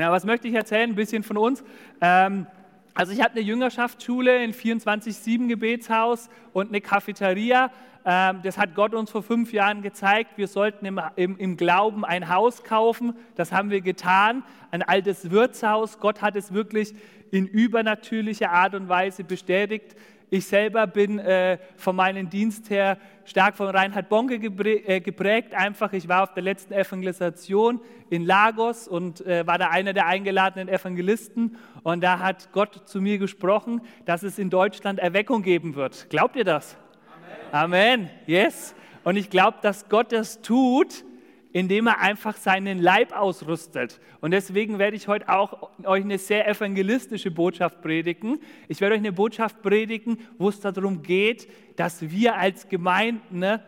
Genau, was möchte ich erzählen? Ein bisschen von uns. Ähm, also ich habe eine Jüngerschaftsschule, ein 24-7-Gebetshaus und eine Cafeteria. Ähm, das hat Gott uns vor fünf Jahren gezeigt. Wir sollten im, im, im, Glauben ein Haus kaufen. Das haben wir getan. Ein altes Wirtshaus. Gott hat es wirklich in übernatürlicher Art und Weise bestätigt. Ich selber bin äh, von meinem Dienst her stark von Reinhard Bonke äh, geprägt. Einfach, ich war auf der letzten Evangelisation in Lagos und äh, war da einer der eingeladenen Evangelisten. Und da hat Gott zu mir gesprochen, dass es in Deutschland Erweckung geben wird. Glaubt ihr das? Amen. Amen. Yes. Und ich glaube, dass Gott das tut, indem er einfach seinen Leib ausrüstet. Und deswegen werde ich heute auch euch eine sehr evangelistische Botschaft predigen. Ich werde euch eine Botschaft predigen, wo es darum geht, dass wir als Gemeinden ne,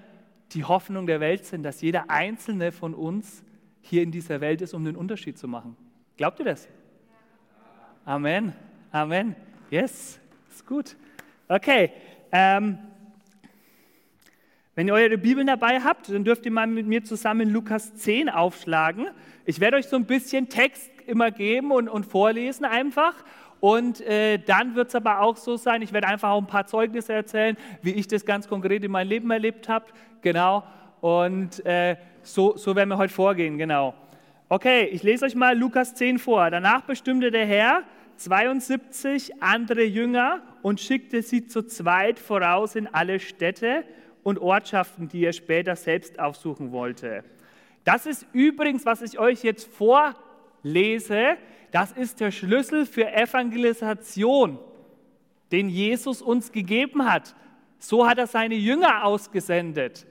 die Hoffnung der Welt sind, dass jeder einzelne von uns hier in dieser Welt ist, um den Unterschied zu machen. Glaubt ihr das? Amen. Amen. Yes, ist gut. Okay. Ähm, wenn ihr eure Bibeln dabei habt, dann dürft ihr mal mit mir zusammen Lukas 10 aufschlagen. Ich werde euch so ein bisschen Text immer geben und, und vorlesen einfach. Und äh, dann wird es aber auch so sein, ich werde einfach auch ein paar Zeugnisse erzählen, wie ich das ganz konkret in meinem Leben erlebt habe. Genau. Und äh, so, so werden wir heute vorgehen, genau. Okay, ich lese euch mal Lukas 10 vor. Danach bestimmte der Herr 72 andere Jünger und schickte sie zu zweit voraus in alle Städte und Ortschaften, die er später selbst aufsuchen wollte. Das ist übrigens, was ich euch jetzt vorlese, das ist der Schlüssel für Evangelisation, den Jesus uns gegeben hat. So hat er seine Jünger ausgesendet.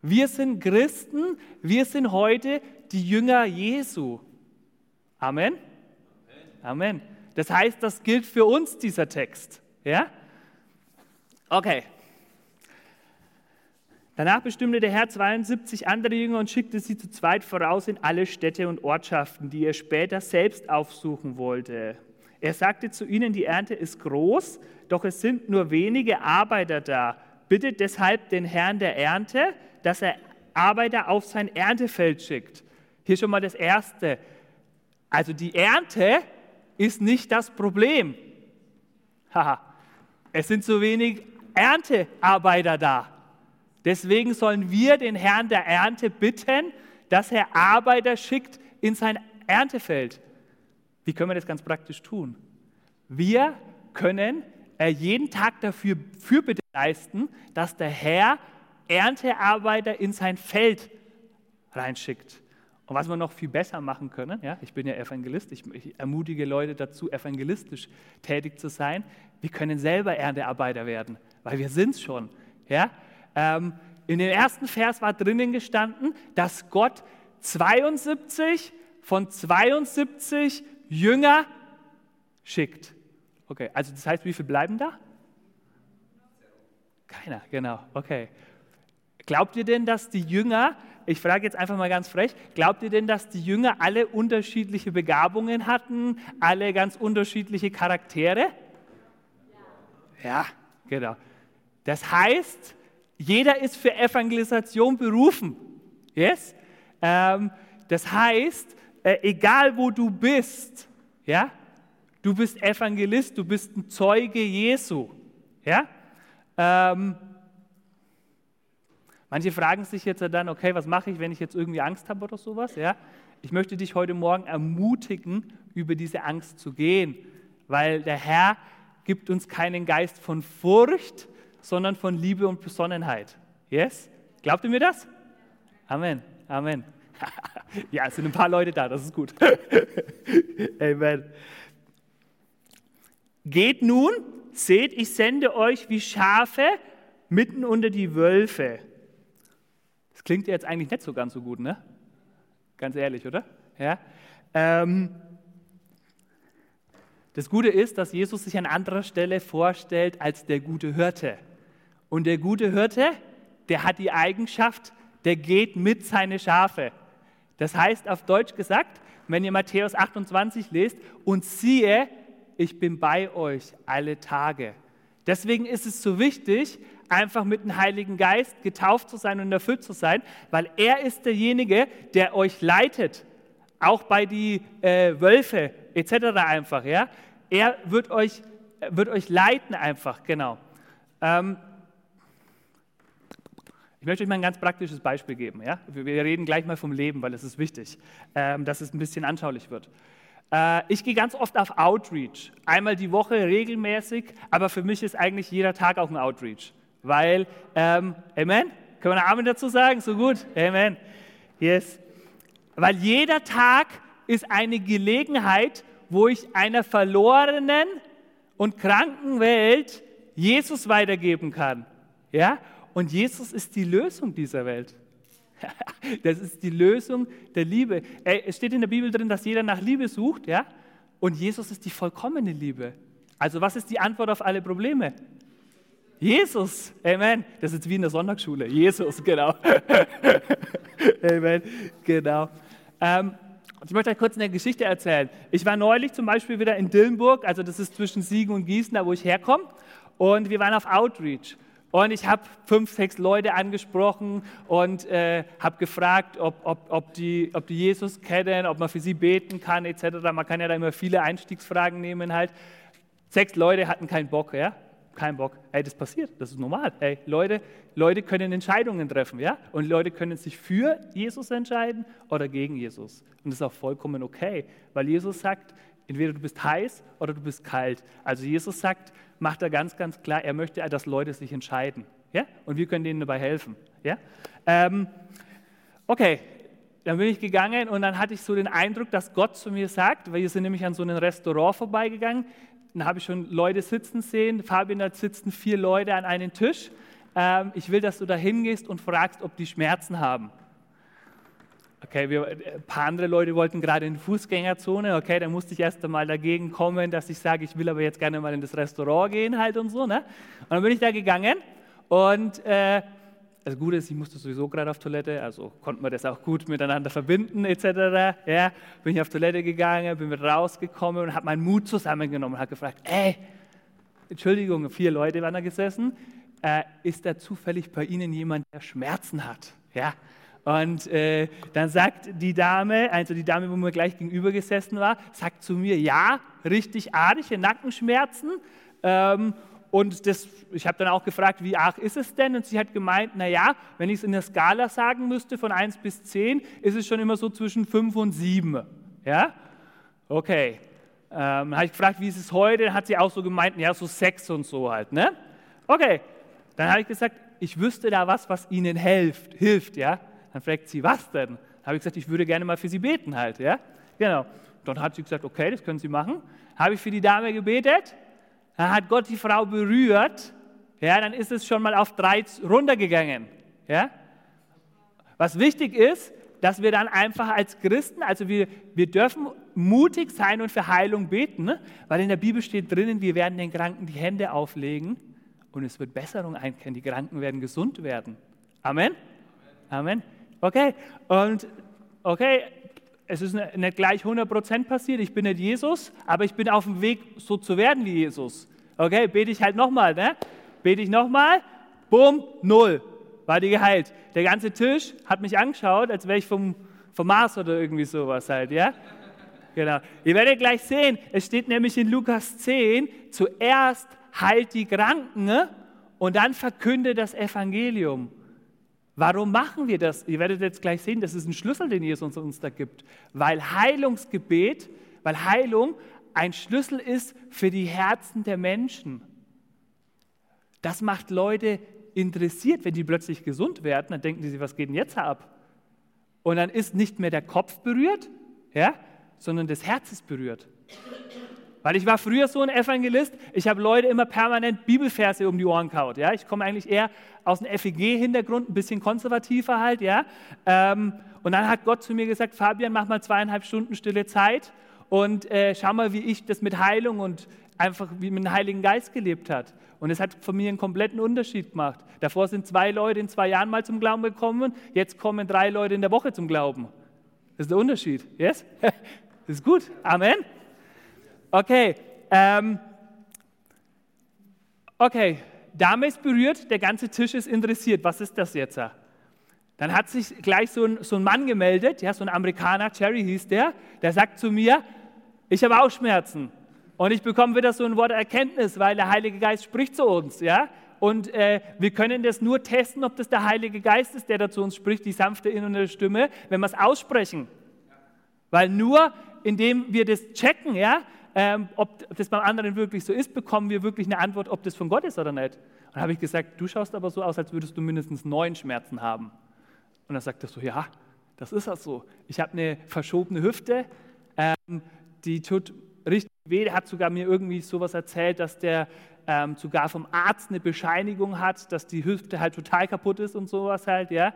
Wir sind Christen, wir sind heute die Jünger Jesu. Amen. Amen. Das heißt, das gilt für uns, dieser Text. Ja? Okay. Danach bestimmte der Herr 72 andere Jünger und schickte sie zu zweit voraus in alle Städte und Ortschaften, die er später selbst aufsuchen wollte. Er sagte zu ihnen, die Ernte ist groß, doch es sind nur wenige Arbeiter da. Bittet deshalb den Herrn der Ernte, dass er Arbeiter auf sein Erntefeld schickt. Hier schon mal das Erste. Also die Ernte ist nicht das Problem. Haha, es sind zu wenig Erntearbeiter da. Deswegen sollen wir den Herrn der Ernte bitten, dass er Arbeiter schickt in sein Erntefeld. Wie können wir das ganz praktisch tun? Wir können äh, jeden Tag dafür Fürbitte leisten, dass der Herr Erntearbeiter in sein Feld reinschickt. Und was wir noch viel besser machen können, ja, ich bin ja Evangelist, ich, ich ermutige Leute dazu, evangelistisch tätig zu sein. Wir können selber Erntearbeiter werden, weil wir sind es schon. Ja? Ähm, in dem ersten Vers war drinnen gestanden, dass Gott 72 von 72 Jünger schickt. Okay, also das heißt, wie viele bleiben da? Keiner, genau, okay. Glaubt ihr denn, dass die Jünger, ich frage jetzt einfach mal ganz frech, glaubt ihr denn, dass die Jünger alle unterschiedliche Begabungen hatten, alle ganz unterschiedliche Charaktere? Ja, ja genau. Das heißt, jeder ist für Evangelisation berufen. Yes? Ähm, das heißt, äh, egal wo du bist, ja, du bist Evangelist, du bist ein Zeuge Jesu. Ja? Ähm, manche fragen sich jetzt dann, okay, was mache ich, wenn ich jetzt irgendwie Angst habe oder sowas? Ja? Ich möchte dich heute Morgen ermutigen, über diese Angst zu gehen, weil der Herr gibt uns keinen Geist von Furcht, sondern von Liebe und Besonnenheit. Yes? Glaubt ihr mir das? Amen. Amen. ja, es sind ein paar Leute da, das ist gut. Amen. Geht nun, seht, ich sende euch wie Schafe mitten unter die Wölfe. Das klingt jetzt eigentlich nicht so ganz so gut, ne? Ganz ehrlich, oder? Ja. Ähm, das Gute ist, dass Jesus sich an anderer Stelle vorstellt als der gute Hirte. Und der gute Hirte, der hat die Eigenschaft, der geht mit seine Schafe. Das heißt auf Deutsch gesagt, wenn ihr Matthäus 28 lest, und siehe, ich bin bei euch alle Tage. Deswegen ist es so wichtig, einfach mit dem Heiligen Geist getauft zu sein und erfüllt zu sein, weil er ist derjenige, der euch leitet auch bei die äh, Wölfe etc. einfach, ja. Er wird euch, wird euch leiten einfach, genau. Ähm, ich möchte euch mal ein ganz praktisches Beispiel geben. Ja? Wir reden gleich mal vom Leben, weil es ist wichtig, ähm, dass es ein bisschen anschaulich wird. Äh, ich gehe ganz oft auf Outreach, einmal die Woche regelmäßig, aber für mich ist eigentlich jeder Tag auch ein Outreach, weil, ähm, Amen, können wir Amen dazu sagen? So gut, Amen, yes. Weil jeder Tag ist eine Gelegenheit, wo ich einer verlorenen und kranken Welt Jesus weitergeben kann. Ja? Und Jesus ist die Lösung dieser Welt. Das ist die Lösung der Liebe. Es steht in der Bibel drin, dass jeder nach Liebe sucht, ja? Und Jesus ist die vollkommene Liebe. Also was ist die Antwort auf alle Probleme? Jesus, Amen. Das ist wie in der Sonntagsschule. Jesus, genau. Amen, genau. Ähm, ich möchte euch kurz eine Geschichte erzählen. Ich war neulich zum Beispiel wieder in Dillenburg, also das ist zwischen Siegen und Gießen, da wo ich herkomme. Und wir waren auf Outreach. Und ich habe fünf, sechs Leute angesprochen und äh, habe gefragt, ob, ob, ob, die, ob die Jesus kennen, ob man für sie beten kann, etc. Man kann ja da immer viele Einstiegsfragen nehmen halt. Sechs Leute hatten keinen Bock, ja? Kein Bock. Ey, das passiert, das ist normal. Ey, Leute, Leute können Entscheidungen treffen, ja? Und Leute können sich für Jesus entscheiden oder gegen Jesus. Und das ist auch vollkommen okay, weil Jesus sagt, entweder du bist heiß oder du bist kalt. Also Jesus sagt, macht er ganz, ganz klar, er möchte, dass Leute sich entscheiden. Ja? Und wir können denen dabei helfen. Ja? Ähm, okay, dann bin ich gegangen und dann hatte ich so den Eindruck, dass Gott zu mir sagt, weil wir sind nämlich an so einem Restaurant vorbeigegangen, dann habe ich schon Leute sitzen sehen, Fabian, da sitzen vier Leute an einem Tisch. Ähm, ich will, dass du da hingehst und fragst, ob die Schmerzen haben. Okay, wir, ein paar andere Leute wollten gerade in die Fußgängerzone. Okay, dann musste ich erst einmal dagegen kommen, dass ich sage, ich will aber jetzt gerne mal in das Restaurant gehen halt und so. Ne? Und dann bin ich da gegangen und äh, das Gute ist, ich musste sowieso gerade auf Toilette, also konnten wir das auch gut miteinander verbinden etc. Ja, bin ich auf Toilette gegangen, bin rausgekommen und habe meinen Mut zusammengenommen und habe gefragt, ey, Entschuldigung, vier Leute waren da gesessen, äh, ist da zufällig bei Ihnen jemand, der Schmerzen hat? Ja, und äh, dann sagt die Dame, also die Dame, wo mir gleich gegenüber gesessen war, sagt zu mir, ja, richtig arige Nackenschmerzen. Ähm, und das, ich habe dann auch gefragt, wie arg ist es denn? Und sie hat gemeint, naja, wenn ich es in der Skala sagen müsste, von 1 bis 10, ist es schon immer so zwischen 5 und 7. Ja? Okay. Ähm, dann habe ich gefragt, wie ist es heute? Dann hat sie auch so gemeint, ja, so 6 und so halt. Ne? Okay. Dann habe ich gesagt, ich wüsste da was, was Ihnen hilft. hilft ja? Dann fragt sie, was denn? Dann habe ich gesagt, ich würde gerne mal für sie beten halt. Ja? Genau. Dann hat sie gesagt, okay, das können Sie machen. Habe ich für die Dame gebetet. Dann hat Gott die Frau berührt. Ja, dann ist es schon mal auf drei runtergegangen. Ja? Was wichtig ist, dass wir dann einfach als Christen, also wir, wir dürfen mutig sein und für Heilung beten, ne? weil in der Bibel steht drinnen, wir werden den Kranken die Hände auflegen und es wird Besserung einkehren, die Kranken werden gesund werden. Amen. Amen. Okay, und okay, es ist nicht gleich 100% passiert, ich bin nicht Jesus, aber ich bin auf dem Weg, so zu werden wie Jesus. Okay, bete ich halt nochmal, ne? Bete ich nochmal, bumm, null, war die geheilt. Der ganze Tisch hat mich angeschaut, als wäre ich vom, vom Mars oder irgendwie sowas halt, ja? Genau. Ihr werdet gleich sehen, es steht nämlich in Lukas 10, zuerst heilt die Kranken ne? und dann verkünde das Evangelium. Warum machen wir das? Ihr werdet jetzt gleich sehen, das ist ein Schlüssel, den Jesus uns da gibt. Weil Heilungsgebet, weil Heilung ein Schlüssel ist für die Herzen der Menschen. Das macht Leute interessiert, wenn die plötzlich gesund werden, dann denken sie, was geht denn jetzt ab? Und dann ist nicht mehr der Kopf berührt, ja, sondern das Herz ist berührt. Weil ich war früher so ein Evangelist, ich habe Leute immer permanent Bibelverse um die Ohren kaut. Ja? Ich komme eigentlich eher aus einem FEG-Hintergrund, ein bisschen konservativer halt. Ja? Ähm, und dann hat Gott zu mir gesagt, Fabian, mach mal zweieinhalb Stunden stille Zeit und äh, schau mal, wie ich das mit Heilung und einfach wie mit dem Heiligen Geist gelebt hat. Und es hat von mir einen kompletten Unterschied gemacht. Davor sind zwei Leute in zwei Jahren mal zum Glauben gekommen, jetzt kommen drei Leute in der Woche zum Glauben. Das ist der Unterschied. Yes? Das ist gut. Amen. Okay, ähm, okay, Dame ist berührt, der ganze Tisch ist interessiert. Was ist das jetzt? Dann hat sich gleich so ein, so ein Mann gemeldet, ja, so ein Amerikaner, Jerry hieß der, der sagt zu mir, ich habe auch Schmerzen. Und ich bekomme wieder so ein Wort Erkenntnis, weil der Heilige Geist spricht zu uns, ja. Und äh, wir können das nur testen, ob das der Heilige Geist ist, der da zu uns spricht, die sanfte innere Stimme, wenn wir es aussprechen. Weil nur indem wir das checken, ja, ähm, ob das beim anderen wirklich so ist, bekommen wir wirklich eine Antwort, ob das von Gott ist oder nicht. Und dann habe ich gesagt, du schaust aber so aus, als würdest du mindestens neun Schmerzen haben. Und dann sagt er so, ja, das ist das so. Ich habe eine verschobene Hüfte, ähm, die tut richtig weh. Der hat sogar mir irgendwie sowas erzählt, dass der ähm, sogar vom Arzt eine Bescheinigung hat, dass die Hüfte halt total kaputt ist und sowas halt, ja.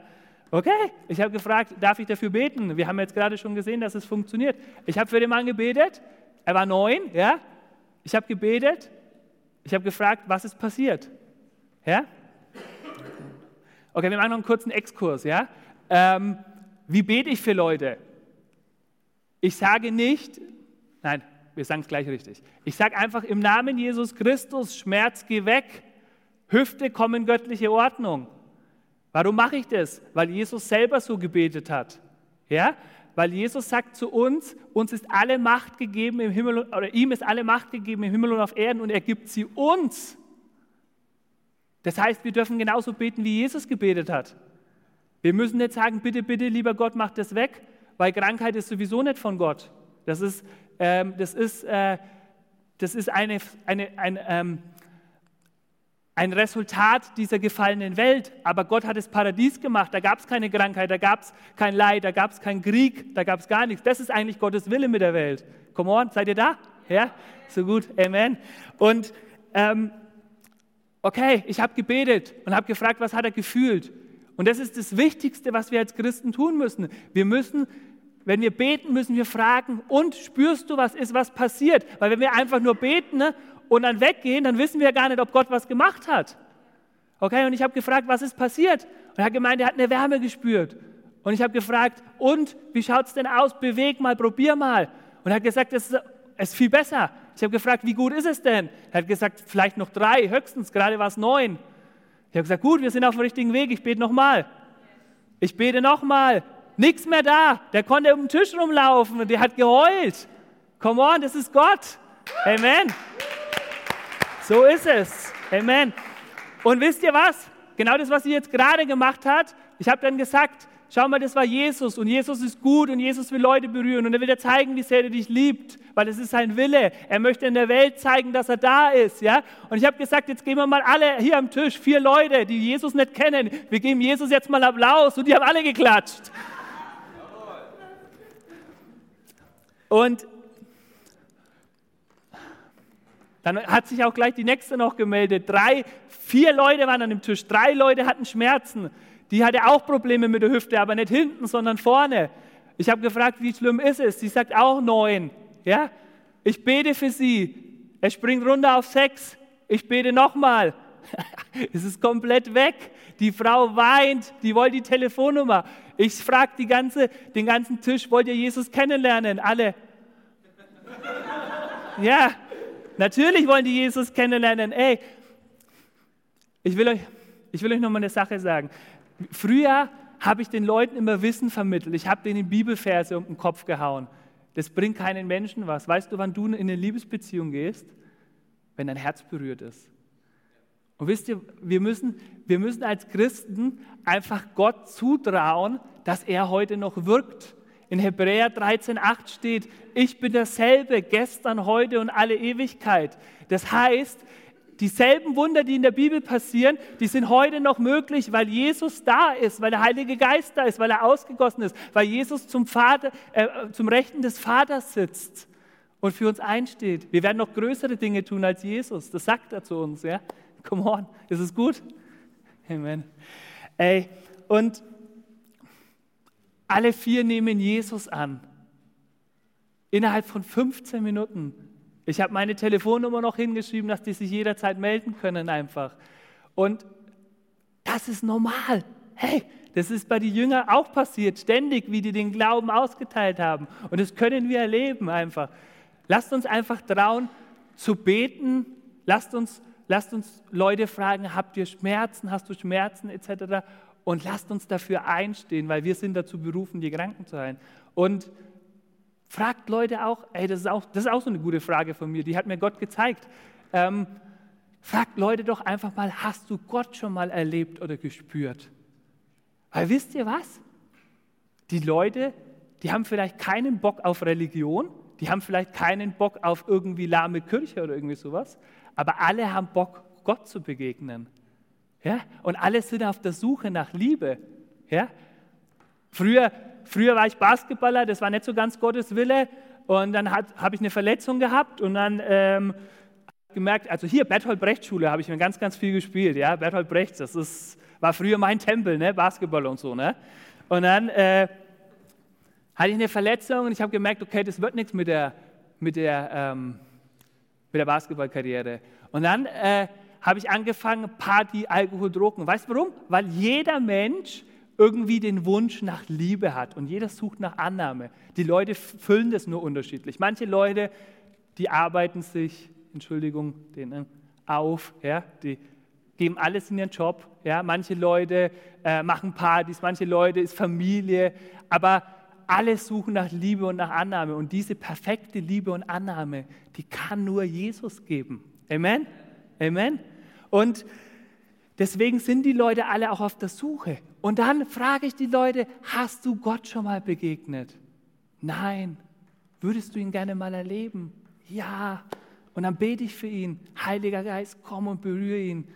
Okay, ich habe gefragt, darf ich dafür beten? Wir haben jetzt gerade schon gesehen, dass es funktioniert. Ich habe für den Mann gebetet, er war neun, ja. Ich habe gebetet, ich habe gefragt, was ist passiert? Ja? Okay, wir machen noch einen kurzen Exkurs, ja. Ähm, wie bete ich für Leute? Ich sage nicht, nein, wir sagen es gleich richtig. Ich sage einfach im Namen Jesus Christus, Schmerz, geh weg, Hüfte, komm in göttliche Ordnung. Warum mache ich das? Weil Jesus selber so gebetet hat. Ja? Weil Jesus sagt zu uns, uns ist alle Macht gegeben im Himmel oder ihm ist alle Macht gegeben im Himmel und auf Erden und er gibt sie uns. Das heißt, wir dürfen genauso beten, wie Jesus gebetet hat. Wir müssen nicht sagen, bitte, bitte, lieber Gott, mach das weg, weil Krankheit ist sowieso nicht von Gott. Das ist, ähm, das ist, äh, das ist eine, eine, ein, ähm, ein Resultat dieser gefallenen Welt. Aber Gott hat das Paradies gemacht. Da gab es keine Krankheit, da gab es kein Leid, da gab es keinen Krieg, da gab es gar nichts. Das ist eigentlich Gottes Wille mit der Welt. Come on, seid ihr da? Ja? So gut, Amen. Und ähm, okay, ich habe gebetet und habe gefragt, was hat er gefühlt? Und das ist das Wichtigste, was wir als Christen tun müssen. Wir müssen, wenn wir beten, müssen wir fragen, und spürst du, was ist, was passiert? Weil wenn wir einfach nur beten ne, und dann weggehen, dann wissen wir gar nicht, ob Gott was gemacht hat. Okay, und ich habe gefragt, was ist passiert? Und er hat gemeint, er hat eine Wärme gespürt. Und ich habe gefragt, und wie schaut es denn aus? Beweg mal, probier mal. Und er hat gesagt, es ist, ist viel besser. Ich habe gefragt, wie gut ist es denn? Er hat gesagt, vielleicht noch drei, höchstens, gerade war es neun. Ich habe gesagt, gut, wir sind auf dem richtigen Weg, ich bete nochmal. Ich bete nochmal. Nichts mehr da. Der konnte um den Tisch rumlaufen und der hat geheult. Come on, das ist Gott. Amen. So ist es. Amen. Und wisst ihr was? Genau das, was sie jetzt gerade gemacht hat. Ich habe dann gesagt, schau mal, das war Jesus und Jesus ist gut und Jesus will Leute berühren und er will dir zeigen, wie sehr er dich liebt, weil es ist sein Wille. Er möchte in der Welt zeigen, dass er da ist, ja? Und ich habe gesagt, jetzt gehen wir mal alle hier am Tisch, vier Leute, die Jesus nicht kennen. Wir geben Jesus jetzt mal Applaus und die haben alle geklatscht. Und Dann hat sich auch gleich die nächste noch gemeldet. Drei, vier Leute waren an dem Tisch. Drei Leute hatten Schmerzen. Die hatte auch Probleme mit der Hüfte, aber nicht hinten, sondern vorne. Ich habe gefragt, wie schlimm ist es? Sie sagt auch neun. Ja? Ich bete für sie. Er springt runter auf sechs. Ich bete nochmal. es ist komplett weg. Die Frau weint, die wollte die Telefonnummer. Ich frage ganze, den ganzen Tisch, wollt ihr Jesus kennenlernen? Alle. ja, Natürlich wollen die Jesus kennenlernen. Ey, ich will euch, ich will euch noch mal eine Sache sagen. Früher habe ich den Leuten immer Wissen vermittelt. Ich habe denen Bibelverse um den Kopf gehauen. Das bringt keinen Menschen was. Weißt du, wann du in eine Liebesbeziehung gehst? Wenn dein Herz berührt ist. Und wisst ihr, wir müssen, wir müssen als Christen einfach Gott zutrauen, dass er heute noch wirkt. In Hebräer 13,8 steht, ich bin derselbe gestern, heute und alle Ewigkeit. Das heißt, dieselben Wunder, die in der Bibel passieren, die sind heute noch möglich, weil Jesus da ist, weil der Heilige Geist da ist, weil er ausgegossen ist, weil Jesus zum, Vater, äh, zum Rechten des Vaters sitzt und für uns einsteht. Wir werden noch größere Dinge tun als Jesus. Das sagt er zu uns. Ja? Come on, ist es gut? Amen. Ey, und alle vier nehmen Jesus an. Innerhalb von 15 Minuten. Ich habe meine Telefonnummer noch hingeschrieben, dass die sich jederzeit melden können einfach. Und das ist normal. Hey, das ist bei den Jüngern auch passiert, ständig, wie die den Glauben ausgeteilt haben. Und das können wir erleben einfach. Lasst uns einfach trauen zu beten. Lasst uns, lasst uns Leute fragen, habt ihr Schmerzen, hast du Schmerzen etc. und lasst uns dafür einstehen, weil wir sind dazu berufen, die Kranken zu heilen. Und fragt Leute auch, ey, das ist auch, das ist auch so eine gute Frage von mir, die hat mir Gott gezeigt. Ähm, fragt Leute doch einfach mal, hast du Gott schon mal erlebt oder gespürt? Weil wisst ihr was? Die Leute, die haben vielleicht keinen Bock auf Religion, die haben vielleicht keinen Bock auf irgendwie lahme Kirche oder irgendwie sowas, aber alle haben Bock, Gott zu begegnen. Ja? Und alle sind auf der Suche nach Liebe. Ja? Früher, früher war ich Basketballer, das war nicht so ganz Gottes Wille. Und dann habe ich eine Verletzung gehabt und dann ähm, gemerkt, also hier, Bertolt Brecht Schule habe ich mir ganz, ganz viel gespielt. Ja? Bertolt Brecht, das ist, war früher mein Tempel, ne? Basketball und so. Ne? Und dann äh, hatte ich eine Verletzung und ich habe gemerkt, okay, das wird nichts mit der, mit der, ähm, mit der Basketballkarriere. Und dann äh, habe ich angefangen, Party, Alkohol, Drogen. Weißt du warum? Weil jeder Mensch irgendwie den Wunsch nach Liebe hat und jeder sucht nach Annahme. Die Leute füllen das nur unterschiedlich. Manche Leute, die arbeiten sich, Entschuldigung, denen auf, ja, die geben alles in ihren Job. Ja, manche Leute äh, machen Partys, manche Leute ist Familie, aber alle suchen nach Liebe und nach Annahme. Und diese perfekte Liebe und Annahme, die kann nur Jesus geben. Amen? Amen. Und deswegen sind die Leute alle auch auf der Suche. Und dann frage ich die Leute, hast du Gott schon mal begegnet? Nein. Würdest du ihn gerne mal erleben? Ja. Und dann bete ich für ihn. Heiliger Geist, komm und berühre ihn.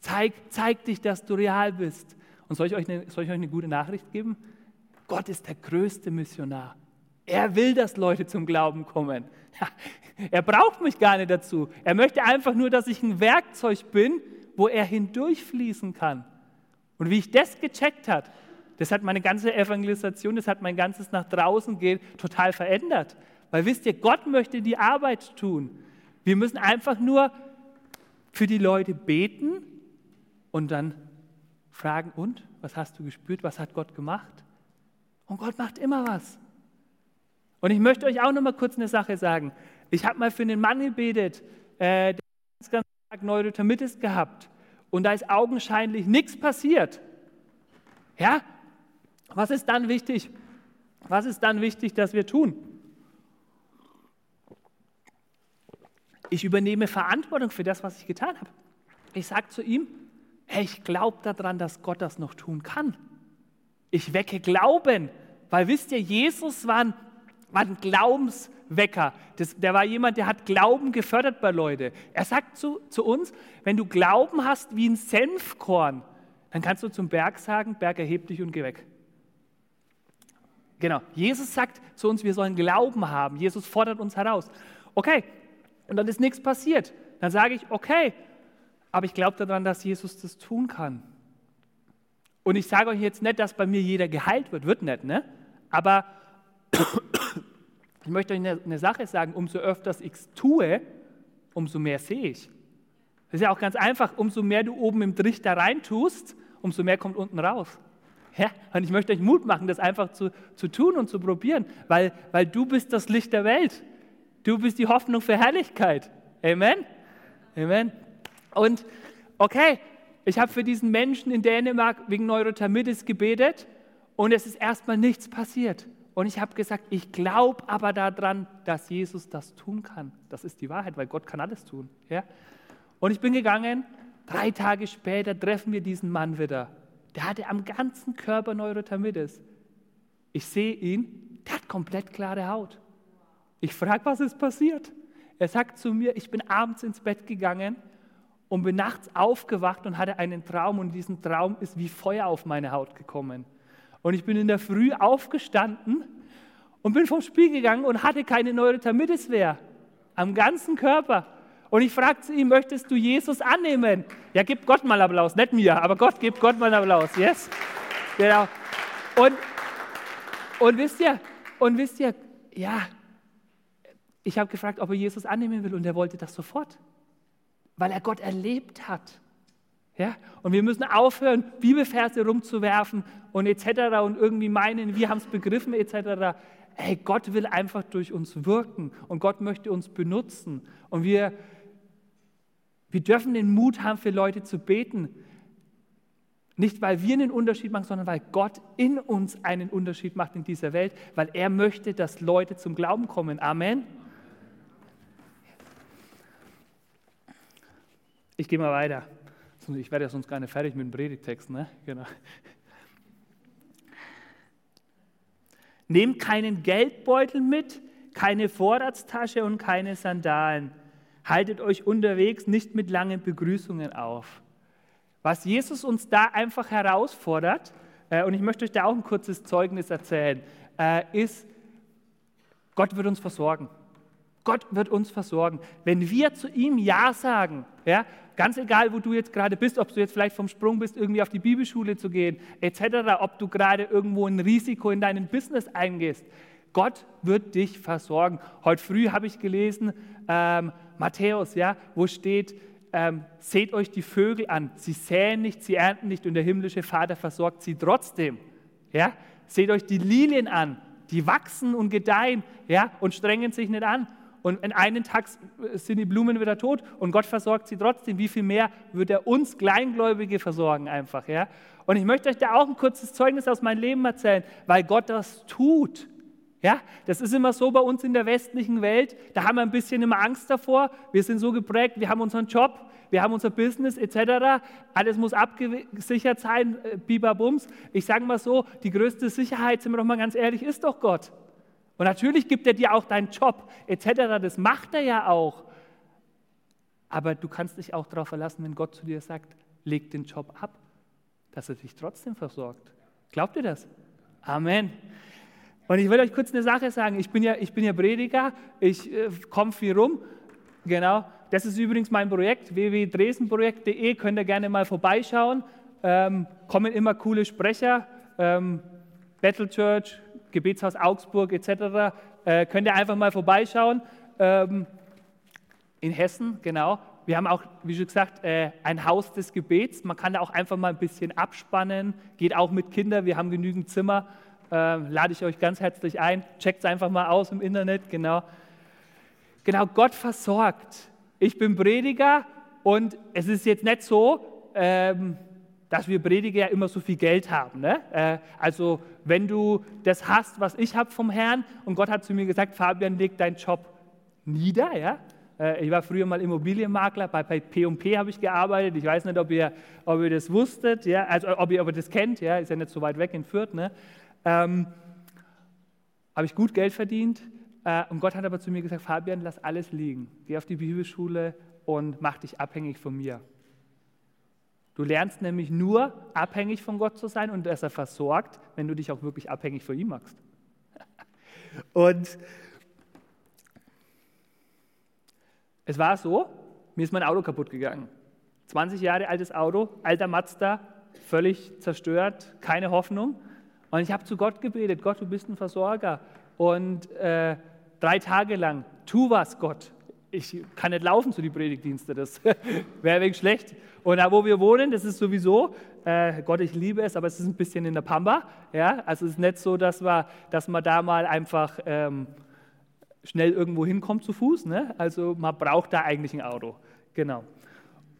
Zeig, zeig dich, dass du real bist. Und soll ich, euch eine, soll ich euch eine gute Nachricht geben? Gott ist der größte Missionar. Er will, dass Leute zum Glauben kommen. Er braucht mich gar nicht dazu. Er möchte einfach nur, dass ich ein Werkzeug bin, wo er hindurchfließen kann. Und wie ich das gecheckt habe, das hat meine ganze Evangelisation, das hat mein ganzes nach draußen gehen total verändert. Weil wisst ihr, Gott möchte die Arbeit tun. Wir müssen einfach nur für die Leute beten und dann fragen, und, was hast du gespürt, was hat Gott gemacht? Und Gott macht immer was. Und ich möchte euch auch noch mal kurz eine Sache sagen. Ich habe mal für einen Mann gebetet, äh, der ganz, ganz stark Neurothermitis gehabt. Und da ist augenscheinlich nichts passiert. Ja? Was ist dann wichtig? Was ist dann wichtig, dass wir tun? Ich übernehme Verantwortung für das, was ich getan habe. Ich sage zu ihm, hey, ich glaube daran, dass Gott das noch tun kann. Ich wecke Glauben, weil wisst ihr, Jesus war ein war ein Glaubenswecker. Das, der war jemand, der hat Glauben gefördert bei Leuten. Er sagt zu, zu uns, wenn du Glauben hast wie ein Senfkorn, dann kannst du zum Berg sagen, Berg erheb dich und geh weg. Genau. Jesus sagt zu uns, wir sollen Glauben haben. Jesus fordert uns heraus. Okay, und dann ist nichts passiert. Dann sage ich, okay, aber ich glaube daran, dass Jesus das tun kann. Und ich sage euch jetzt nicht, dass bei mir jeder geheilt wird, wird nicht, ne? Aber ich möchte euch eine, Sache sagen, umso öfters ich es tue, umso mehr sehe ich. Das ist ja auch ganz einfach, umso mehr du oben im Trichter reintust, umso mehr kommt unten raus. Ja? Und ich möchte euch Mut machen, das einfach zu, zu tun und zu probieren, weil, weil du bist das Licht der Welt. Du bist die Hoffnung für Herrlichkeit. Amen? Amen. Und okay, ich habe für diesen Menschen in Dänemark wegen Neurothermitis gebetet und es ist erstmal nichts passiert. Und ich habe gesagt, ich glaube aber daran, dass Jesus das tun kann. Das ist die Wahrheit, weil Gott kann alles tun. Ja? Und ich bin gegangen, drei Tage später treffen wir diesen Mann wieder. Der hatte am ganzen Körper Neurothermitis. Ich sehe ihn, der hat komplett klare Haut. Ich frage, was ist passiert? Er sagt zu mir, ich bin abends ins Bett gegangen und bin nachts aufgewacht und hatte einen Traum und diesen Traum ist wie Feuer auf meine Haut gekommen. Und ich bin in der Früh aufgestanden und bin vom Spiel gegangen und hatte keine Neurothermitis mehr. Am ganzen Körper. Und ich fragte ihn, möchtest du Jesus annehmen? Ja, gib Gott mal Applaus. Nicht mir, aber Gott, gib Gott mal Applaus. Yes? Genau. Und, und wisst ihr, und wisst ihr, ja, ich habe gefragt, ob er Jesus annehmen will und er wollte das sofort, weil er Gott erlebt hat. Ja? Und wir müssen aufhören, Bibelverse rumzuwerfen und etc. und irgendwie meinen, wir haben es begriffen etc. Hey, Gott will einfach durch uns wirken und Gott möchte uns benutzen. Und wir, wir dürfen den Mut haben, für Leute zu beten. Nicht, weil wir einen Unterschied machen, sondern weil Gott in uns einen Unterschied macht in dieser Welt, weil er möchte, dass Leute zum Glauben kommen. Amen. Ich gehe mal weiter. Ich werde ja sonst gar nicht fertig mit dem Predigtext. Ne? Genau. Nehmt keinen Geldbeutel mit, keine Vorratstasche und keine Sandalen. Haltet euch unterwegs nicht mit langen Begrüßungen auf. Was Jesus uns da einfach herausfordert, äh, und ich möchte euch da auch ein kurzes Zeugnis erzählen, äh, ist, Gott wird uns versorgen. Gott wird uns versorgen. Wenn wir zu ihm Ja sagen, ja, ganz egal, wo du jetzt gerade bist, ob du jetzt vielleicht vom Sprung bist, irgendwie auf die Bibelschule zu gehen, etc., ob du gerade irgendwo ein Risiko in deinem Business eingehst, Gott wird dich versorgen. Heute früh habe ich gelesen, ähm, Matthäus, ja, wo steht, ähm, seht euch die Vögel an. Sie säen nicht, sie ernten nicht und der himmlische Vater versorgt sie trotzdem. Ja? Seht euch die Lilien an. Die wachsen und gedeihen ja, und strengen sich nicht an. Und in einem Tag sind die Blumen wieder tot und Gott versorgt sie trotzdem. Wie viel mehr wird er uns Kleingläubige versorgen einfach? Ja? Und ich möchte euch da auch ein kurzes Zeugnis aus meinem Leben erzählen, weil Gott das tut. Ja, das ist immer so bei uns in der westlichen Welt. Da haben wir ein bisschen immer Angst davor. Wir sind so geprägt, wir haben unseren Job, wir haben unser Business etc. Alles muss abgesichert sein, äh, bibabums. Ich sage mal so, die größte Sicherheit, sind wir doch mal ganz ehrlich, ist doch Gott. Und natürlich gibt er dir auch deinen Job etc. Das macht er ja auch. Aber du kannst dich auch darauf verlassen, wenn Gott zu dir sagt, leg den Job ab, dass er dich trotzdem versorgt. Glaubt ihr das? Amen. Und ich will euch kurz eine Sache sagen. Ich bin ja, ich bin ja Prediger, ich äh, komme viel rum. Genau. Das ist übrigens mein Projekt, www.dresenprojekt.de. Könnt ihr gerne mal vorbeischauen. Ähm, kommen immer coole Sprecher. Ähm, Battle Church, Gebetshaus Augsburg etc. Äh, könnt ihr einfach mal vorbeischauen. Ähm, in Hessen, genau. Wir haben auch, wie schon gesagt, äh, ein Haus des Gebets. Man kann da auch einfach mal ein bisschen abspannen. Geht auch mit Kindern. Wir haben genügend Zimmer äh, lade ich euch ganz herzlich ein. Checkt es einfach mal aus im Internet, genau. Genau, Gott versorgt. Ich bin Prediger und es ist jetzt nicht so, ähm, dass wir Prediger ja immer so viel Geld haben. Ne? Äh, also wenn du das hast, was ich habe vom Herrn und Gott hat zu mir gesagt, Fabian, leg deinen Job nieder. Ja? Äh, ich war früher mal Immobilienmakler, bei, bei P&P habe ich gearbeitet. Ich weiß nicht, ob ihr, ob ihr das wusstet, ja? also ob ihr, ob ihr das kennt, ja? ist ja nicht so weit weg in Fürth. Ne? Ähm, habe ich gut Geld verdient äh, und Gott hat aber zu mir gesagt, Fabian, lass alles liegen. Geh auf die Bibelschule und mach dich abhängig von mir. Du lernst nämlich nur abhängig von Gott zu sein und dass er versorgt, wenn du dich auch wirklich abhängig von ihm machst. Und es war so, mir ist mein Auto kaputt gegangen. 20 Jahre altes Auto, alter Mazda, völlig zerstört, keine Hoffnung. Und ich habe zu Gott gebetet, Gott, du bist ein Versorger. Und äh, drei Tage lang, tu was, Gott. Ich kann nicht laufen zu den Predigtdiensten, das wäre wegen schlecht. Und da, wo wir wohnen, das ist sowieso, äh, Gott, ich liebe es, aber es ist ein bisschen in der Pampa. Ja? Also es ist nicht so, dass, wir, dass man da mal einfach ähm, schnell irgendwo hinkommt zu Fuß. Ne? Also man braucht da eigentlich ein Auto. Genau.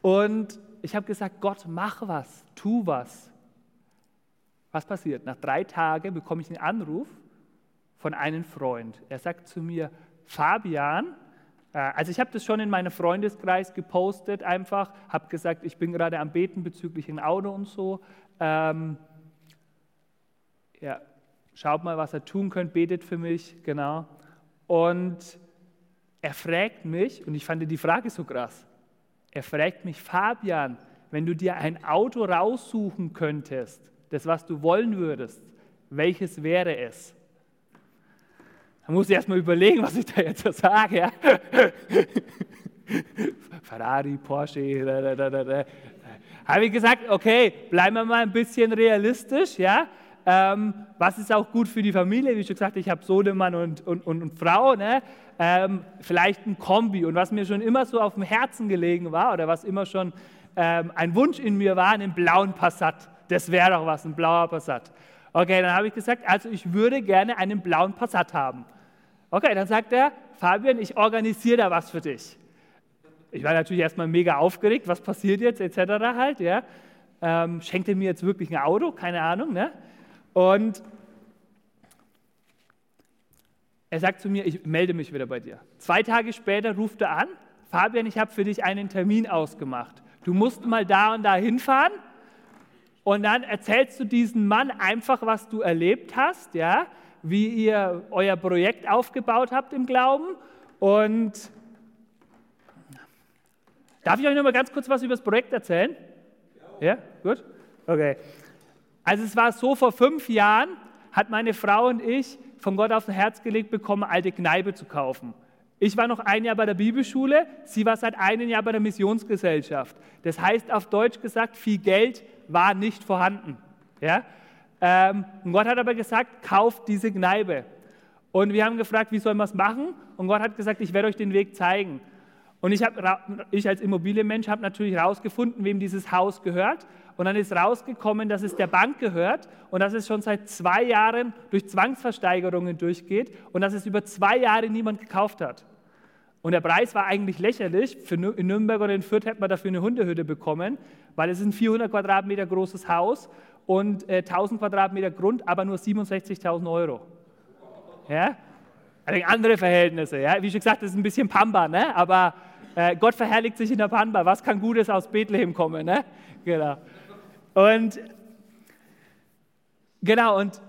Und ich habe gesagt, Gott, mach was, tu was. Was passiert? Nach drei Tagen bekomme ich einen Anruf von einem Freund. Er sagt zu mir, Fabian, also ich habe das schon in meinem Freundeskreis gepostet, einfach, habe gesagt, ich bin gerade am Beten bezüglich ein Auto und so. Ähm, ja, schaut mal, was er tun könnt, betet für mich, genau. Und er fragt mich, und ich fand die Frage so krass, er fragt mich, Fabian, wenn du dir ein Auto raussuchen könntest, das, was du wollen würdest, welches wäre es? Da muss ich erstmal überlegen, was ich da jetzt so sage. Ja? Ferrari, Porsche, da, da, da, da. habe ich gesagt, okay, bleiben wir mal ein bisschen realistisch, ja. Ähm, was ist auch gut für die Familie? Wie schon gesagt, ich habe Sohnemann und, und, und, und Frau, ne? Ähm, vielleicht ein Kombi. Und was mir schon immer so auf dem Herzen gelegen war oder was immer schon ähm, ein Wunsch in mir war, einen blauen Passat. Das wäre doch was, ein blauer Passat. Okay, dann habe ich gesagt, also ich würde gerne einen blauen Passat haben. Okay, dann sagt er, Fabian, ich organisiere da was für dich. Ich war natürlich erstmal mega aufgeregt, was passiert jetzt, etc. halt, ja. Ähm, schenkt er mir jetzt wirklich ein Auto? Keine Ahnung. Ne? Und er sagt zu mir, ich melde mich wieder bei dir. Zwei Tage später ruft er an, Fabian, ich habe für dich einen Termin ausgemacht. Du musst mal da und da hinfahren und dann erzählst du diesem Mann einfach, was du erlebt hast, ja, wie ihr euer Projekt aufgebaut habt im Glauben. Und darf ich euch noch mal ganz kurz was über das Projekt erzählen? Ja, gut? Okay. Also es war so, vor fünf Jahren hat meine Frau und ich von Gott aufs Herz gelegt bekommen, alte Kneipe zu kaufen. Ich war noch ein Jahr bei der Bibelschule, sie war seit einem Jahr bei der Missionsgesellschaft. Das heißt auf Deutsch gesagt, viel Geld war nicht vorhanden. Ja? Ähm, und Gott hat aber gesagt, kauft diese Kneipe. Und wir haben gefragt, wie sollen wir es machen? Und Gott hat gesagt, ich werde euch den Weg zeigen. Und ich, hab, ich als Immobilienmensch habe natürlich herausgefunden, wem dieses Haus gehört. Und dann ist rausgekommen, dass es der Bank gehört und dass es schon seit zwei Jahren durch Zwangsversteigerungen durchgeht und dass es über zwei Jahre niemand gekauft hat. Und der Preis war eigentlich lächerlich. Für, in Nürnberg oder in Fürth hätte man dafür eine Hundehütte bekommen, weil es ist ein 400 Quadratmeter großes Haus und äh, 1000 Quadratmeter Grund, aber nur 67.000 Euro. Ja? Also andere Verhältnisse. Ja? Wie schon gesagt, das ist ein bisschen Pamba, ne? aber äh, Gott verherrlicht sich in der Pamba. Was kann Gutes aus Bethlehem kommen? Ne? Genau. Und genau, und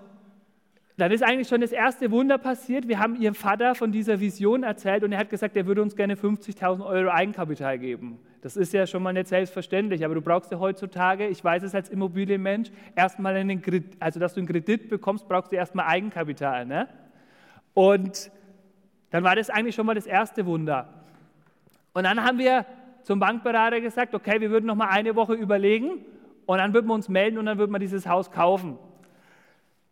dann ist eigentlich schon das erste Wunder passiert. Wir haben ihrem Vater von dieser Vision erzählt und er hat gesagt, er würde uns gerne 50.000 Euro Eigenkapital geben. Das ist ja schon mal nicht selbstverständlich, aber du brauchst ja heutzutage, ich weiß es als Immobilienmensch, erstmal einen Kredit, also dass du einen Kredit bekommst, brauchst du erstmal Eigenkapital. Ne? Und dann war das eigentlich schon mal das erste Wunder. Und dann haben wir zum Bankberater gesagt, okay, wir würden noch mal eine Woche überlegen und dann würden wir uns melden und dann würden wir dieses Haus kaufen.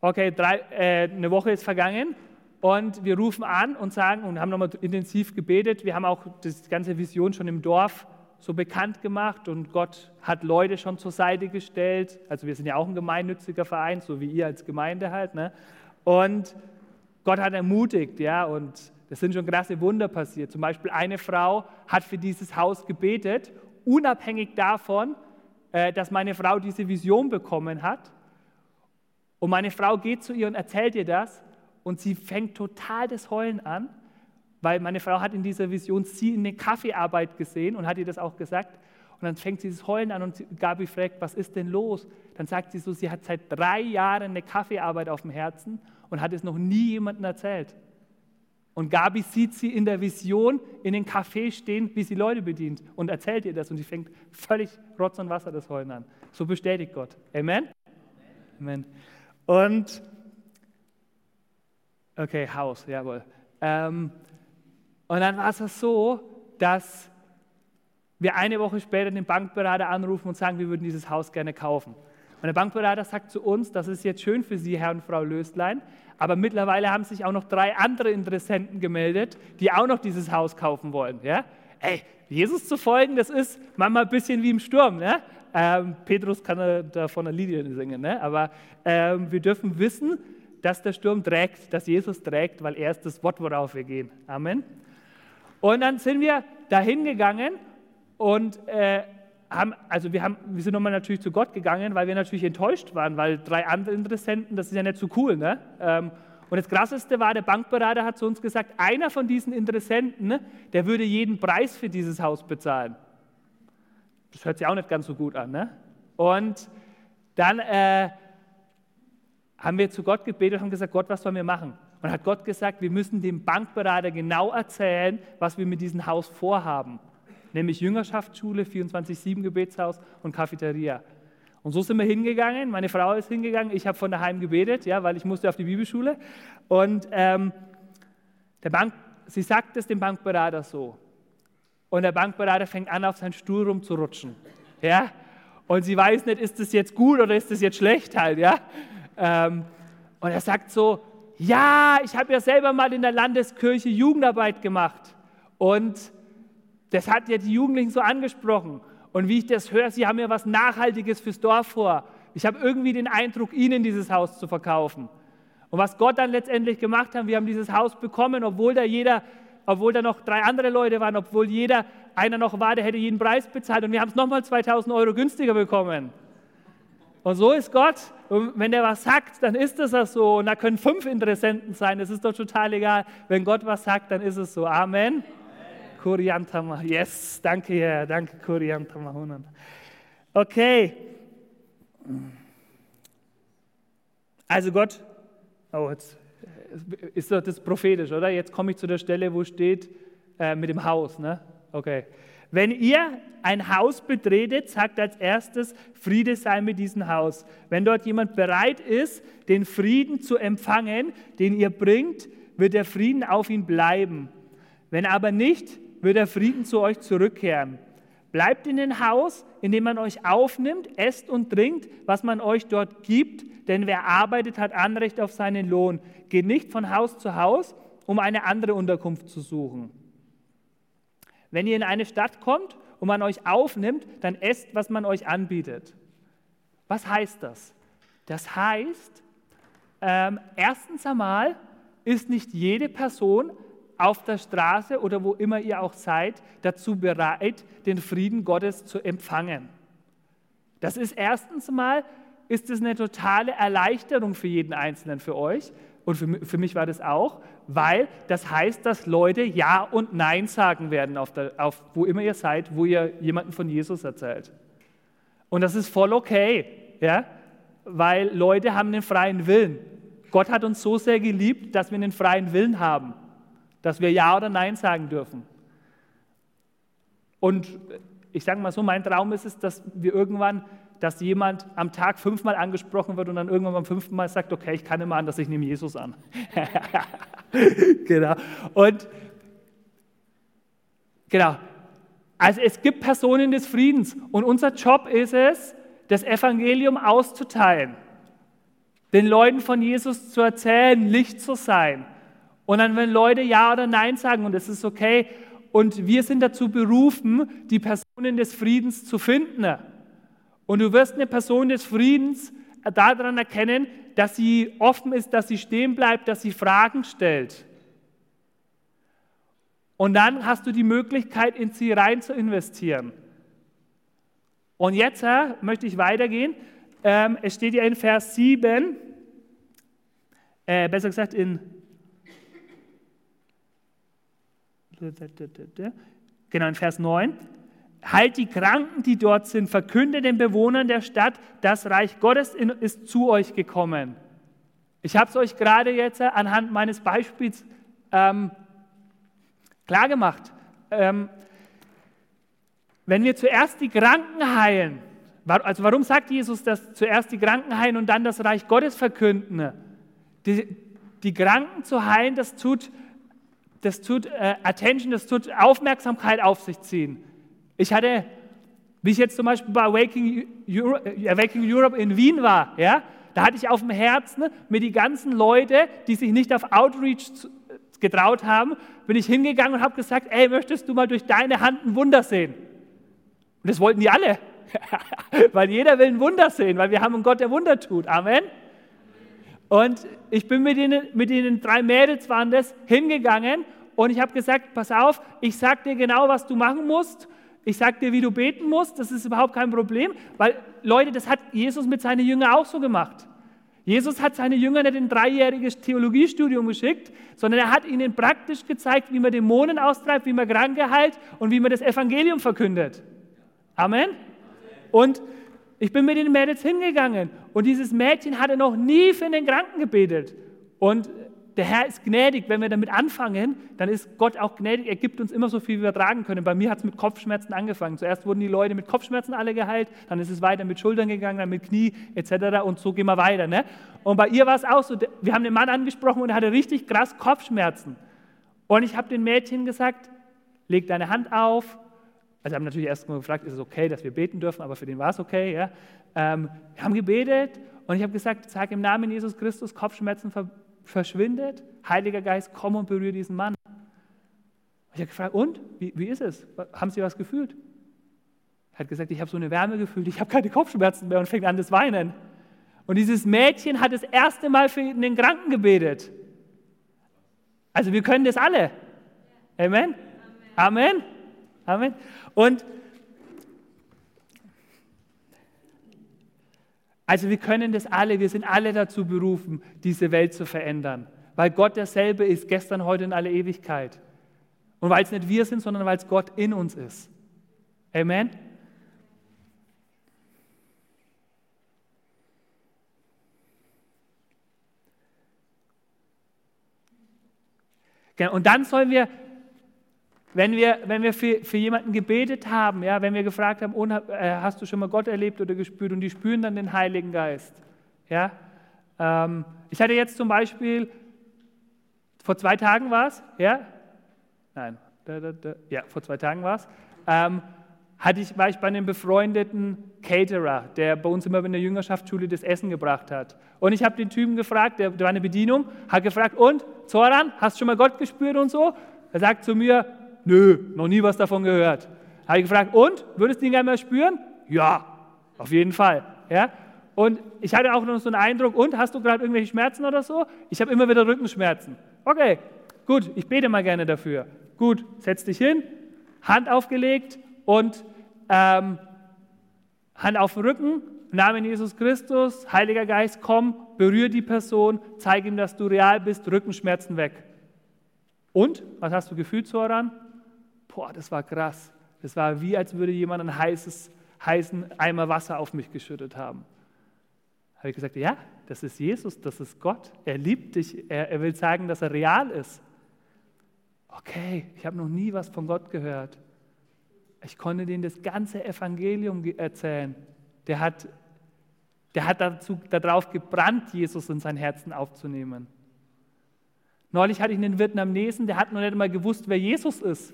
Okay, drei, äh, eine Woche ist vergangen und wir rufen an und sagen und haben nochmal intensiv gebetet. Wir haben auch das ganze Vision schon im Dorf so bekannt gemacht und Gott hat Leute schon zur Seite gestellt. Also wir sind ja auch ein gemeinnütziger Verein, so wie ihr als Gemeinde halt. Ne? Und Gott hat ermutigt, ja, und es sind schon krasse Wunder passiert. Zum Beispiel eine Frau hat für dieses Haus gebetet, unabhängig davon, dass meine Frau diese Vision bekommen hat. Und meine Frau geht zu ihr und erzählt ihr das und sie fängt total das Heulen an, weil meine Frau hat in dieser Vision sie in eine Kaffeearbeit gesehen und hat ihr das auch gesagt. Und dann fängt sie das Heulen an und Gabi fragt, was ist denn los? Dann sagt sie so, sie hat seit drei Jahren eine Kaffeearbeit auf dem Herzen und hat es noch nie jemandem erzählt. Und Gabi sieht sie in der Vision in den Café stehen, wie sie Leute bedient und erzählt ihr das und sie fängt völlig Rotz und Wasser das Heulen an. So bestätigt Gott. Amen? Amen. Und, okay, Haus, jawohl. Ähm, und dann war es so, dass wir eine Woche später den Bankberater anrufen und sagen, wir würden dieses Haus gerne kaufen. Und der Bankberater sagt zu uns, das ist jetzt schön für Sie, Herr und Frau Löstlein, aber mittlerweile haben sich auch noch drei andere Interessenten gemeldet, die auch noch dieses Haus kaufen wollen. Ja? Ey, Jesus zu folgen, das ist manchmal ein bisschen wie im Sturm. Ne? Ähm, Petrus kann da von der Lilie singen, ne? aber ähm, wir dürfen wissen, dass der Sturm trägt, dass Jesus trägt, weil er ist das Wort, worauf wir gehen. Amen. Und dann sind wir dahin gegangen und äh, haben, also wir, haben, wir sind nochmal natürlich zu Gott gegangen, weil wir natürlich enttäuscht waren, weil drei andere Interessenten, das ist ja nicht so cool. Ne? Ähm, und das Krasseste war, der Bankberater hat zu uns gesagt, einer von diesen Interessenten, der würde jeden Preis für dieses Haus bezahlen. Das hört sich auch nicht ganz so gut an. Ne? Und dann äh, haben wir zu Gott gebetet und haben gesagt, Gott, was sollen wir machen? Und hat Gott gesagt, wir müssen dem Bankberater genau erzählen, was wir mit diesem Haus vorhaben. Nämlich Jüngerschaftsschule, 24-7 Gebetshaus und Cafeteria. Und so sind wir hingegangen. Meine Frau ist hingegangen. Ich habe von daheim gebetet, ja, weil ich musste auf die Bibelschule. Und ähm, der Bank, sie sagt es dem Bankberater so und der Bankberater fängt an, auf seinen Stuhl rumzurutschen. Ja? Und sie weiß nicht, ist das jetzt gut oder ist das jetzt schlecht halt. Ja? Ähm, und er sagt so, ja, ich habe ja selber mal in der Landeskirche Jugendarbeit gemacht. Und das hat ja die Jugendlichen so angesprochen. Und wie ich das höre, sie haben ja was Nachhaltiges fürs Dorf vor. Ich habe irgendwie den Eindruck, ihnen dieses Haus zu verkaufen. Und was Gott dann letztendlich gemacht hat, wir haben dieses Haus bekommen, obwohl da jeder obwohl da noch drei andere Leute waren, obwohl jeder, einer noch war, der hätte jeden Preis bezahlt und wir haben es nochmal 2000 Euro günstiger bekommen. Und so ist Gott. Und wenn er was sagt, dann ist es das so. Und da können fünf Interessenten sein. Das ist doch total egal. Wenn Gott was sagt, dann ist es so. Amen. Kuriantama. Yes, danke Herr. Danke Kuriantama. Okay. Also Gott, oh, jetzt ist doch das prophetisch, oder? Jetzt komme ich zu der Stelle, wo steht äh, mit dem Haus, ne? Okay. Wenn ihr ein Haus betretet, sagt als erstes, Friede sei mit diesem Haus. Wenn dort jemand bereit ist, den Frieden zu empfangen, den ihr bringt, wird der Frieden auf ihn bleiben. Wenn aber nicht, wird der Frieden zu euch zurückkehren. Bleibt in dem Haus, in dem man euch aufnimmt, esst und trinkt, was man euch dort gibt, denn wer arbeitet, hat Anrecht auf seinen Lohn. Geht nicht von Haus zu Haus, um eine andere Unterkunft zu suchen. Wenn ihr in eine Stadt kommt und man euch aufnimmt, dann esst, was man euch anbietet. Was heißt das? Das heißt, ähm, erstens einmal ist nicht jede Person auf der Straße oder wo immer ihr auch seid, dazu bereit, den Frieden Gottes zu empfangen. Das ist erstens mal, ist es eine totale Erleichterung für jeden Einzelnen für euch und für, für mich war das auch, weil das heißt, dass Leute Ja und Nein sagen werden, auf, der, auf wo immer ihr seid, wo ihr jemanden von Jesus erzählt. Und das ist voll okay, ja? weil Leute haben den freien Willen. Gott hat uns so sehr geliebt, dass wir einen freien Willen haben, dass wir Ja oder Nein sagen dürfen. Und ich sage mal so, mein Traum ist es, dass wir irgendwann dass jemand am Tag fünfmal angesprochen wird und dann irgendwann beim fünften Mal sagt, okay, ich kann immer an, dass ich nehme Jesus an. genau. Und genau. Also es gibt Personen des Friedens und unser Job ist es, das Evangelium auszuteilen, den Leuten von Jesus zu erzählen, Licht zu sein. Und dann, wenn Leute Ja oder Nein sagen, und es ist okay, und wir sind dazu berufen, die Personen des Friedens zu finden. Und du wirst eine Person des Friedens daran erkennen, dass sie offen ist, dass sie stehen bleibt, dass sie Fragen stellt. Und dann hast du die Möglichkeit, in sie rein zu investieren. Und jetzt äh, möchte ich weitergehen. Ähm, es steht ja in Vers 7, äh, besser gesagt in genau in Vers 9, heilt die Kranken, die dort sind, verkünde den Bewohnern der Stadt, das Reich Gottes ist zu euch gekommen. Ich habe es euch gerade jetzt äh, anhand meines Beispiels ähm, klargemacht. Ähm, wenn wir zuerst die Kranken heilen, also warum sagt Jesus, dass zuerst die Kranken heilen und dann das Reich Gottes verkünden? Die, die Kranken zu heilen, das tut, das tut äh, Attention, das tut Aufmerksamkeit auf sich ziehen. Ich hatte, wie ich jetzt zum Beispiel bei Awakening Europe, äh, Awakening Europe in Wien war, ja, da hatte ich auf dem Herzen, mir die ganzen Leute, die sich nicht auf Outreach getraut haben, bin ich hingegangen und habe gesagt, ey, möchtest du mal durch deine Hand ein Wunder sehen? Und das wollten die alle, weil jeder will ein Wunder sehen, weil wir haben einen Gott, der Wunder tut. Amen. Und ich bin mit den, mit den drei Mädels waren das hingegangen und ich habe gesagt, pass auf, ich sag dir genau, was du machen musst ich sage dir, wie du beten musst, das ist überhaupt kein Problem, weil Leute, das hat Jesus mit seinen Jüngern auch so gemacht. Jesus hat seine Jünger nicht in ein dreijähriges Theologiestudium geschickt, sondern er hat ihnen praktisch gezeigt, wie man Dämonen austreibt, wie man Kranke heilt und wie man das Evangelium verkündet. Amen. Und ich bin mit den Mädels hingegangen und dieses Mädchen hatte noch nie für den Kranken gebetet. Und der Herr ist gnädig. Wenn wir damit anfangen, dann ist Gott auch gnädig. Er gibt uns immer so viel, wie wir tragen können. Bei mir hat es mit Kopfschmerzen angefangen. Zuerst wurden die Leute mit Kopfschmerzen alle geheilt, dann ist es weiter mit Schultern gegangen, dann mit Knie etc. Und so gehen wir weiter. Ne? Und bei ihr war es auch so. Wir haben den Mann angesprochen und er hatte richtig krass Kopfschmerzen. Und ich habe den Mädchen gesagt, leg deine Hand auf. Also haben natürlich erst mal gefragt, ist es okay, dass wir beten dürfen, aber für den war es okay. Ja? Ähm, wir haben gebetet und ich habe gesagt, sag im Namen Jesus Christus Kopfschmerzen verschwindet. Heiliger Geist, komm und berühre diesen Mann. Ich habe gefragt, und? Wie, wie ist es? Haben Sie was gefühlt? Er hat gesagt, ich habe so eine Wärme gefühlt, ich habe keine Kopfschmerzen mehr und fängt an das Weinen. Und dieses Mädchen hat das erste Mal für den Kranken gebetet. Also wir können das alle. Amen. Amen. Amen. Und Also wir können das alle, wir sind alle dazu berufen, diese Welt zu verändern, weil Gott derselbe ist, gestern, heute und alle Ewigkeit. Und weil es nicht wir sind, sondern weil es Gott in uns ist. Amen. Und dann sollen wir, wenn wir, wenn wir für, für jemanden gebetet haben, ja, wenn wir gefragt haben, oh, hast du schon mal Gott erlebt oder gespürt und die spüren dann den Heiligen Geist. Ja? Ähm, ich hatte jetzt zum Beispiel, vor zwei Tagen war es, ja? Nein, da, da, da, ja, vor zwei Tagen war es, ähm, ich, war ich bei einem befreundeten Caterer, der bei uns immer in der Jüngerschaftsschule das Essen gebracht hat. Und ich habe den Typen gefragt, der, der war eine Bedienung, hat gefragt, und, Zoran, hast du schon mal Gott gespürt und so? Er sagt zu mir, nö, noch nie was davon gehört. Habe ich gefragt, und, würdest du ihn gerne mal spüren? Ja, auf jeden Fall. Ja? Und ich hatte auch noch so einen Eindruck, und, hast du gerade irgendwelche Schmerzen oder so? Ich habe immer wieder Rückenschmerzen. Okay, gut, ich bete mal gerne dafür. Gut, setz dich hin, Hand aufgelegt und ähm, Hand auf den Rücken, Namen Jesus Christus, Heiliger Geist, komm, berühre die Person, zeig ihm, dass du real bist, Rückenschmerzen weg. Und, was hast du gefühlt, Zoran? Boah, das war krass. Das war wie, als würde jemand einen heißes, heißen Eimer Wasser auf mich geschüttet haben. Habe ich gesagt, ja, das ist Jesus, das ist Gott. Er liebt dich, er, er will sagen, dass er real ist. Okay, ich habe noch nie was von Gott gehört. Ich konnte denen das ganze Evangelium erzählen. Der hat, der hat dazu, darauf gebrannt, Jesus in sein Herzen aufzunehmen. Neulich hatte ich einen Vietnamesen, der hat noch nicht mal gewusst, wer Jesus ist.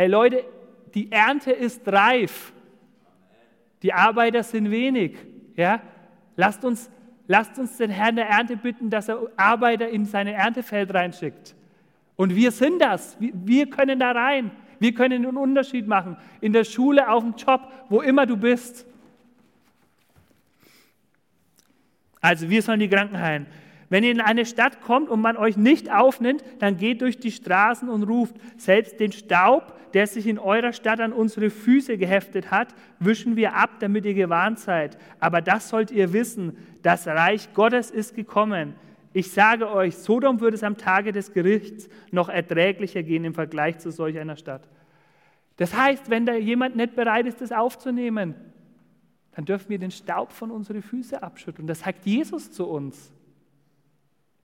Hey Leute, die Ernte ist reif. Die Arbeiter sind wenig. Ja? Lasst, uns, lasst uns den Herrn der Ernte bitten, dass er Arbeiter in seine Erntefeld reinschickt. Und wir sind das. Wir können da rein. Wir können einen Unterschied machen. In der Schule, auf dem Job, wo immer du bist. Also wir sollen die Kranken heilen. Wenn ihr in eine Stadt kommt und man euch nicht aufnimmt, dann geht durch die Straßen und ruft, selbst den Staub, der sich in eurer Stadt an unsere Füße geheftet hat, wischen wir ab, damit ihr gewarnt seid. Aber das sollt ihr wissen, das Reich Gottes ist gekommen. Ich sage euch, Sodom würde es am Tage des Gerichts noch erträglicher gehen im Vergleich zu solch einer Stadt. Das heißt, wenn da jemand nicht bereit ist, das aufzunehmen, dann dürfen wir den Staub von unseren Füßen abschütteln. Das sagt Jesus zu uns.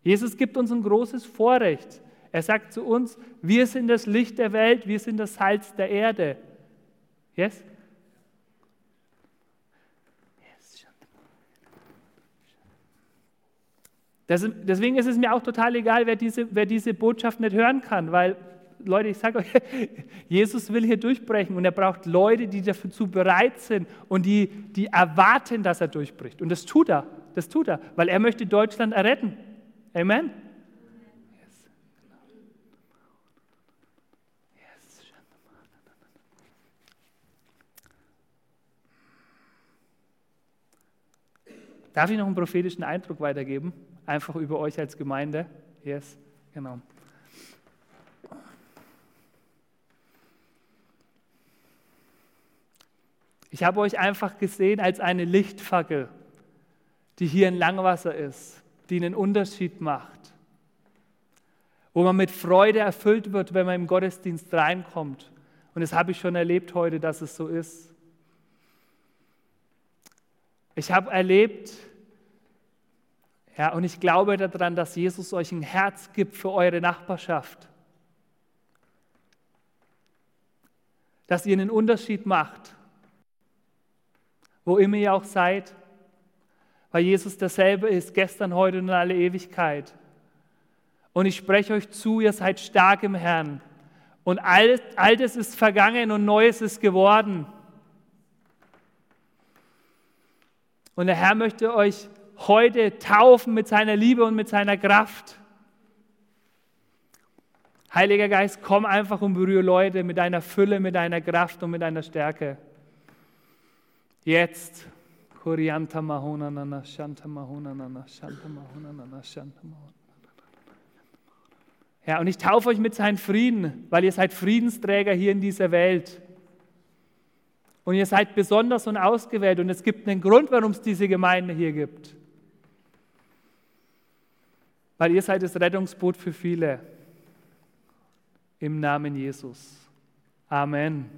Jesus gibt uns ein großes Vorrecht. Er sagt zu uns, wir sind das Licht der Welt, wir sind das Salz der Erde. Yes? Das, deswegen ist es mir auch total egal, wer diese, wer diese Botschaft nicht hören kann, weil, Leute, ich sage euch, Jesus will hier durchbrechen und er braucht Leute, die dazu bereit sind und die, die erwarten, dass er durchbricht. Und das tut er, das tut er, weil er möchte Deutschland erretten. Amen? Darf ich noch einen prophetischen Eindruck weitergeben? einfach über euch als Gemeinde. Yes, genau. Ich habe euch einfach gesehen als eine Lichtfackel, die hier in Langwasser ist, die einen Unterschied macht, wo man mit Freude erfüllt wird, wenn man im Gottesdienst reinkommt. Und das habe ich schon erlebt heute, dass es so ist. Ich habe erlebt, ja, und ich glaube daran, dass Jesus euch ein Herz gibt für eure Nachbarschaft. Dass ihr einen Unterschied macht, wo immer ihr auch seid, weil Jesus derselbe ist, gestern, heute und in alle Ewigkeit. Und ich spreche euch zu, ihr seid stark im Herrn. Und Altes ist vergangen und Neues ist geworden. Und der Herr möchte euch heute taufen mit seiner Liebe und mit seiner Kraft. Heiliger Geist, komm einfach und berühre Leute mit deiner Fülle, mit deiner Kraft und mit deiner Stärke. Jetzt. Kurianta mahona nana shanta mahona nana shanta mahona nana shanta mahona. Ja, und ich taufe euch mit seinem Frieden, weil ihr seid Friedensträger hier in dieser Welt. Und ihr seid besonders und ausgewählt. Und es gibt einen Grund, warum es diese Gemeinde hier gibt. Weil ihr seid das Rettungsboot für viele. Im Namen Jesus. Amen.